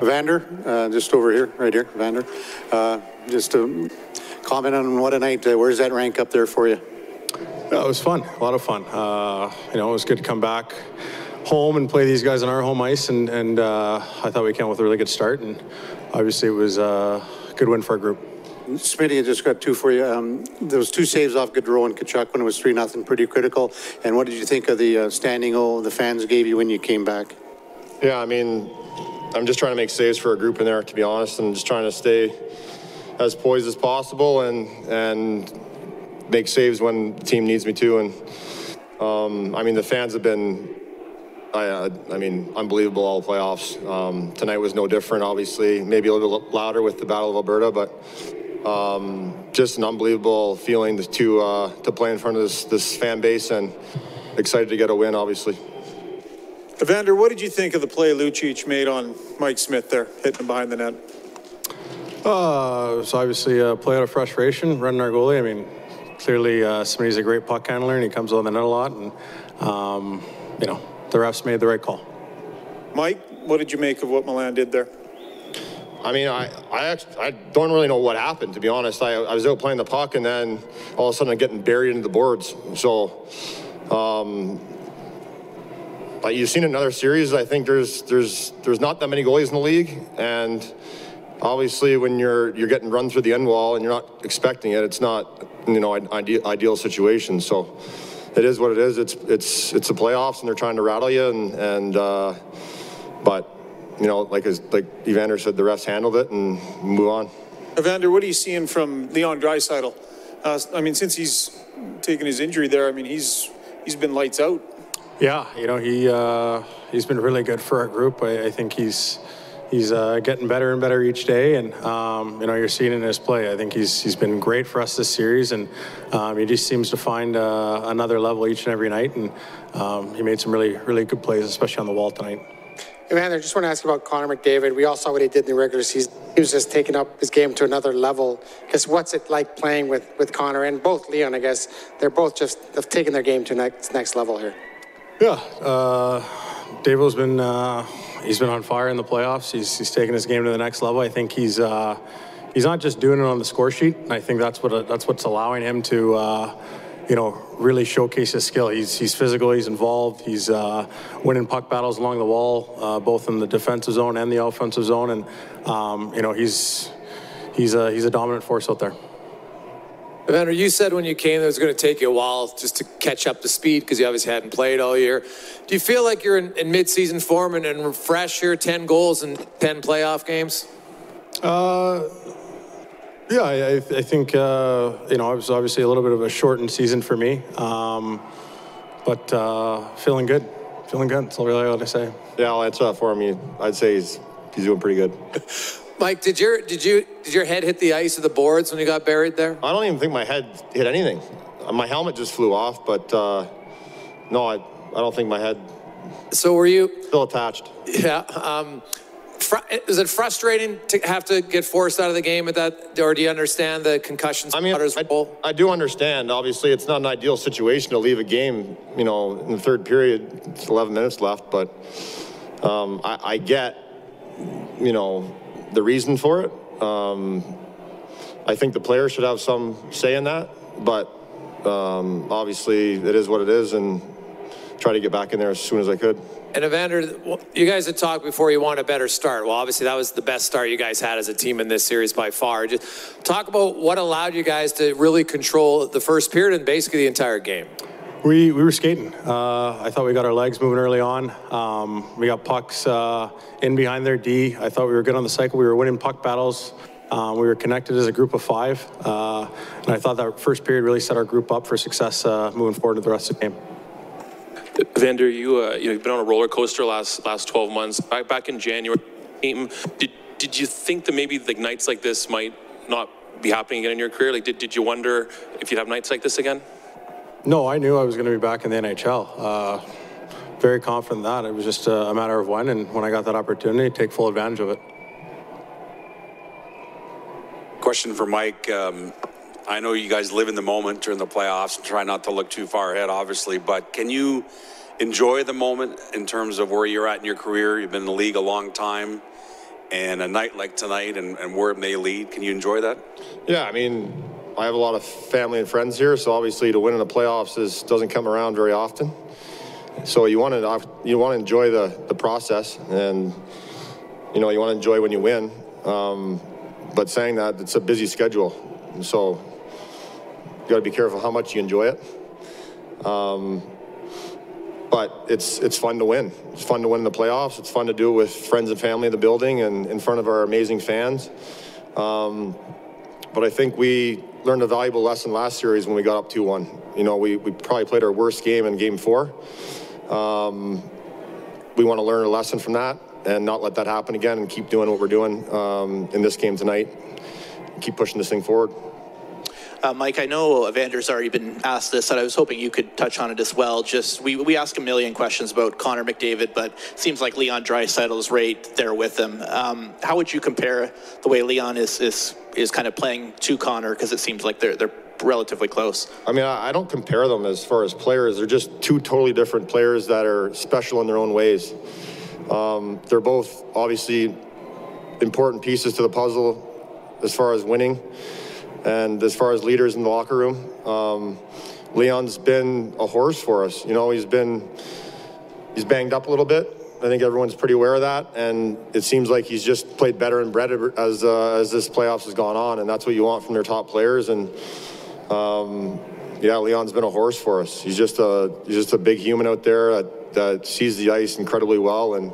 Vander, uh, just over here, right here, Vander. Uh, just to comment on what a night, uh, where's that rank up there for you? Yeah, it was fun, a lot of fun. Uh, you know, it was good to come back home and play these guys on our home ice, and, and uh, I thought we came with a really good start, and obviously it was uh, a good win for our group. Smitty, I just got two for you. Um, those two saves off Gaudreau and Tkachuk when it was 3 nothing, pretty critical. And what did you think of the uh, standing O the fans gave you when you came back? Yeah, I mean, I'm just trying to make saves for a group in there, to be honest, and just trying to stay as poised as possible and and make saves when the team needs me to. And um, I mean, the fans have been, I, uh, I mean, unbelievable all playoffs. Um, tonight was no different, obviously. Maybe a little louder with the Battle of Alberta, but um, just an unbelievable feeling to uh, to play in front of this this fan base and excited to get a win, obviously. Evander, what did you think of the play Lucic made on Mike Smith there, hitting him behind the net? Uh, it was obviously a play out of frustration, running our goalie. I mean, clearly uh, Smitty's a great puck handler and he comes on the net a lot, and um, you know the refs made the right call. Mike, what did you make of what Milan did there? I mean, I, I, actually, I don't really know what happened, to be honest. I, I was out playing the puck, and then all of a sudden I'm getting buried into the boards. So, um, but you've seen in other series. I think there's there's there's not that many goalies in the league, and obviously when you're you're getting run through the end wall and you're not expecting it, it's not you know ideal ideal situation. So, it is what it is. It's it's it's the playoffs, and they're trying to rattle you, and and uh, but you know, like as like Evander said, the refs handled it and move on. Evander, what are you seeing from Leon Draisaitl? Uh, I mean, since he's taken his injury there, I mean, he's he's been lights out. Yeah, you know he uh, he's been really good for our group. I, I think he's he's uh, getting better and better each day, and um, you know you're seeing in his play. I think he's he's been great for us this series, and um, he just seems to find uh, another level each and every night. And um, he made some really really good plays, especially on the wall tonight. Evander, I just want to ask you about Connor McDavid. We all saw what he did in the regular season. He was just taking up his game to another level. Because what's it like playing with, with Connor and both Leon, I guess, they're both just have taken their game to next next level here. Yeah, uh, David's been uh, he's been on fire in the playoffs. He's he's taken his game to the next level. I think he's uh, he's not just doing it on the score sheet. I think that's what that's what's allowing him to uh, you know really showcase his skill. He's he's physical. He's involved. He's uh, winning puck battles along the wall, uh, both in the defensive zone and the offensive zone. And um, you know he's he's a he's a dominant force out there. Evander, you said when you came that it was going to take you a while just to catch up to speed because you obviously hadn't played all year. Do you feel like you're in, in mid-season form and, and fresh here, 10 goals and 10 playoff games? Uh, yeah, I, I think, uh, you know, it was obviously a little bit of a shortened season for me, um, but uh, feeling good. Feeling good. That's all really all I say. Yeah, I'll answer that for him. I'd say he's he's doing pretty good. Mike, did your did you did your head hit the ice of the boards when you got buried there? I don't even think my head hit anything. My helmet just flew off, but uh, no, I I don't think my head. So were you still attached? Yeah. Um, fr- is it frustrating to have to get forced out of the game at that, or do you understand the concussions? I mean, I, I do understand. Obviously, it's not an ideal situation to leave a game. You know, in the third period, it's 11 minutes left, but um, I, I get, you know, the reason for it. Um, I think the players should have some say in that, but um, obviously it is what it is, and try to get back in there as soon as I could. And Evander, you guys had talked before you want a better start. Well, obviously that was the best start you guys had as a team in this series by far. Just talk about what allowed you guys to really control the first period and basically the entire game. We, we were skating. Uh, I thought we got our legs moving early on. Um, we got pucks uh, in behind their D. I thought we were good on the cycle. We were winning puck battles. Um, we were connected as a group of five. Uh, and I thought that first period really set our group up for success uh, moving forward to the rest of the game. Vander, you uh, you have been on a roller coaster last last 12 months. Back back in January, did did you think that maybe like nights like this might not be happening again in your career? Like, did did you wonder if you'd have nights like this again? No, I knew I was going to be back in the NHL. Uh, very confident in that. It was just a, a matter of when, and when I got that opportunity, take full advantage of it. Question for Mike. Um, I know you guys live in the moment during the playoffs and try not to look too far ahead, obviously, but can you enjoy the moment in terms of where you're at in your career? You've been in the league a long time. and a night like tonight and, and where it may lead? Can you enjoy that? Yeah, I mean, I have a lot of family and friends here, so obviously to win in the playoffs is, doesn't come around very often. So you want to you want to enjoy the the process, and you know you want to enjoy when you win. Um, but saying that, it's a busy schedule, so you got to be careful how much you enjoy it. Um, but it's it's fun to win. It's fun to win in the playoffs. It's fun to do it with friends and family in the building and in front of our amazing fans. Um, but I think we learned a valuable lesson last series when we got up 2-1. You know, we, we probably played our worst game in game four. Um, we want to learn a lesson from that and not let that happen again and keep doing what we're doing um, in this game tonight. Keep pushing this thing forward. Uh, Mike, I know Evander's already been asked this, and I was hoping you could touch on it as well. Just we, we ask a million questions about Connor McDavid, but seems like Leon Draisaitl is right there with him. Um, how would you compare the way Leon is is is kind of playing to Connor? Because it seems like they're they're relatively close. I mean, I, I don't compare them as far as players. They're just two totally different players that are special in their own ways. Um, they're both obviously important pieces to the puzzle as far as winning. And as far as leaders in the locker room, um, Leon's been a horse for us. You know, he's been he's banged up a little bit. I think everyone's pretty aware of that, and it seems like he's just played better and better as uh, as this playoffs has gone on, and that's what you want from their top players. And um, yeah, Leon's been a horse for us. He's just a he's just a big human out there that, that sees the ice incredibly well, and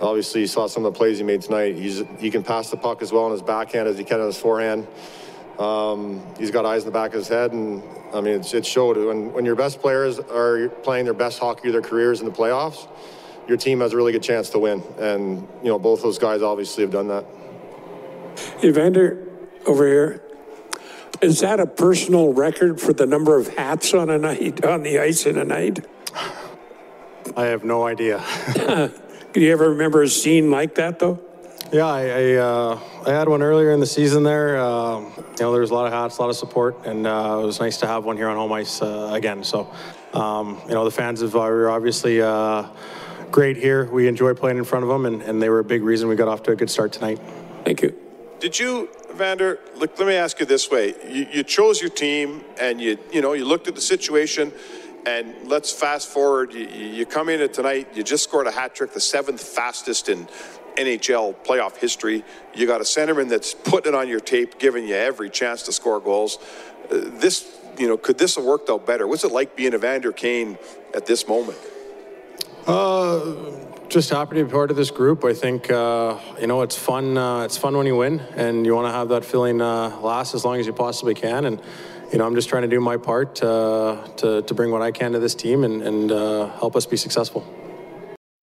obviously you saw some of the plays he made tonight. He's he can pass the puck as well on his backhand as he can on his forehand. Um, he's got eyes in the back of his head, and I mean, it's, it showed. When, when your best players are playing their best hockey of their careers in the playoffs, your team has a really good chance to win. And, you know, both those guys obviously have done that. Evander, over here, is that a personal record for the number of hats on a night, on the ice in a night? I have no idea. Do you ever remember a scene like that, though? Yeah, I I, uh, I had one earlier in the season there. Um, you know, there was a lot of hats, a lot of support, and uh, it was nice to have one here on home ice uh, again. So, um, you know, the fans of, are obviously uh, great here. We enjoy playing in front of them, and, and they were a big reason we got off to a good start tonight. Thank you. Did you, Vander? Look, let me ask you this way: you, you chose your team, and you you know you looked at the situation. And let's fast forward. You, you come in at tonight. You just scored a hat trick, the seventh fastest in NHL playoff history. You got a centerman that's putting it on your tape, giving you every chance to score goals. Uh, this, you know, could this have worked out better? What's it like being Evander Kane at this moment? Uh, just happy to be part of this group. I think uh, you know it's fun. Uh, it's fun when you win, and you want to have that feeling uh, last as long as you possibly can. And you know, I'm just trying to do my part uh, to to bring what I can to this team and and help us be successful.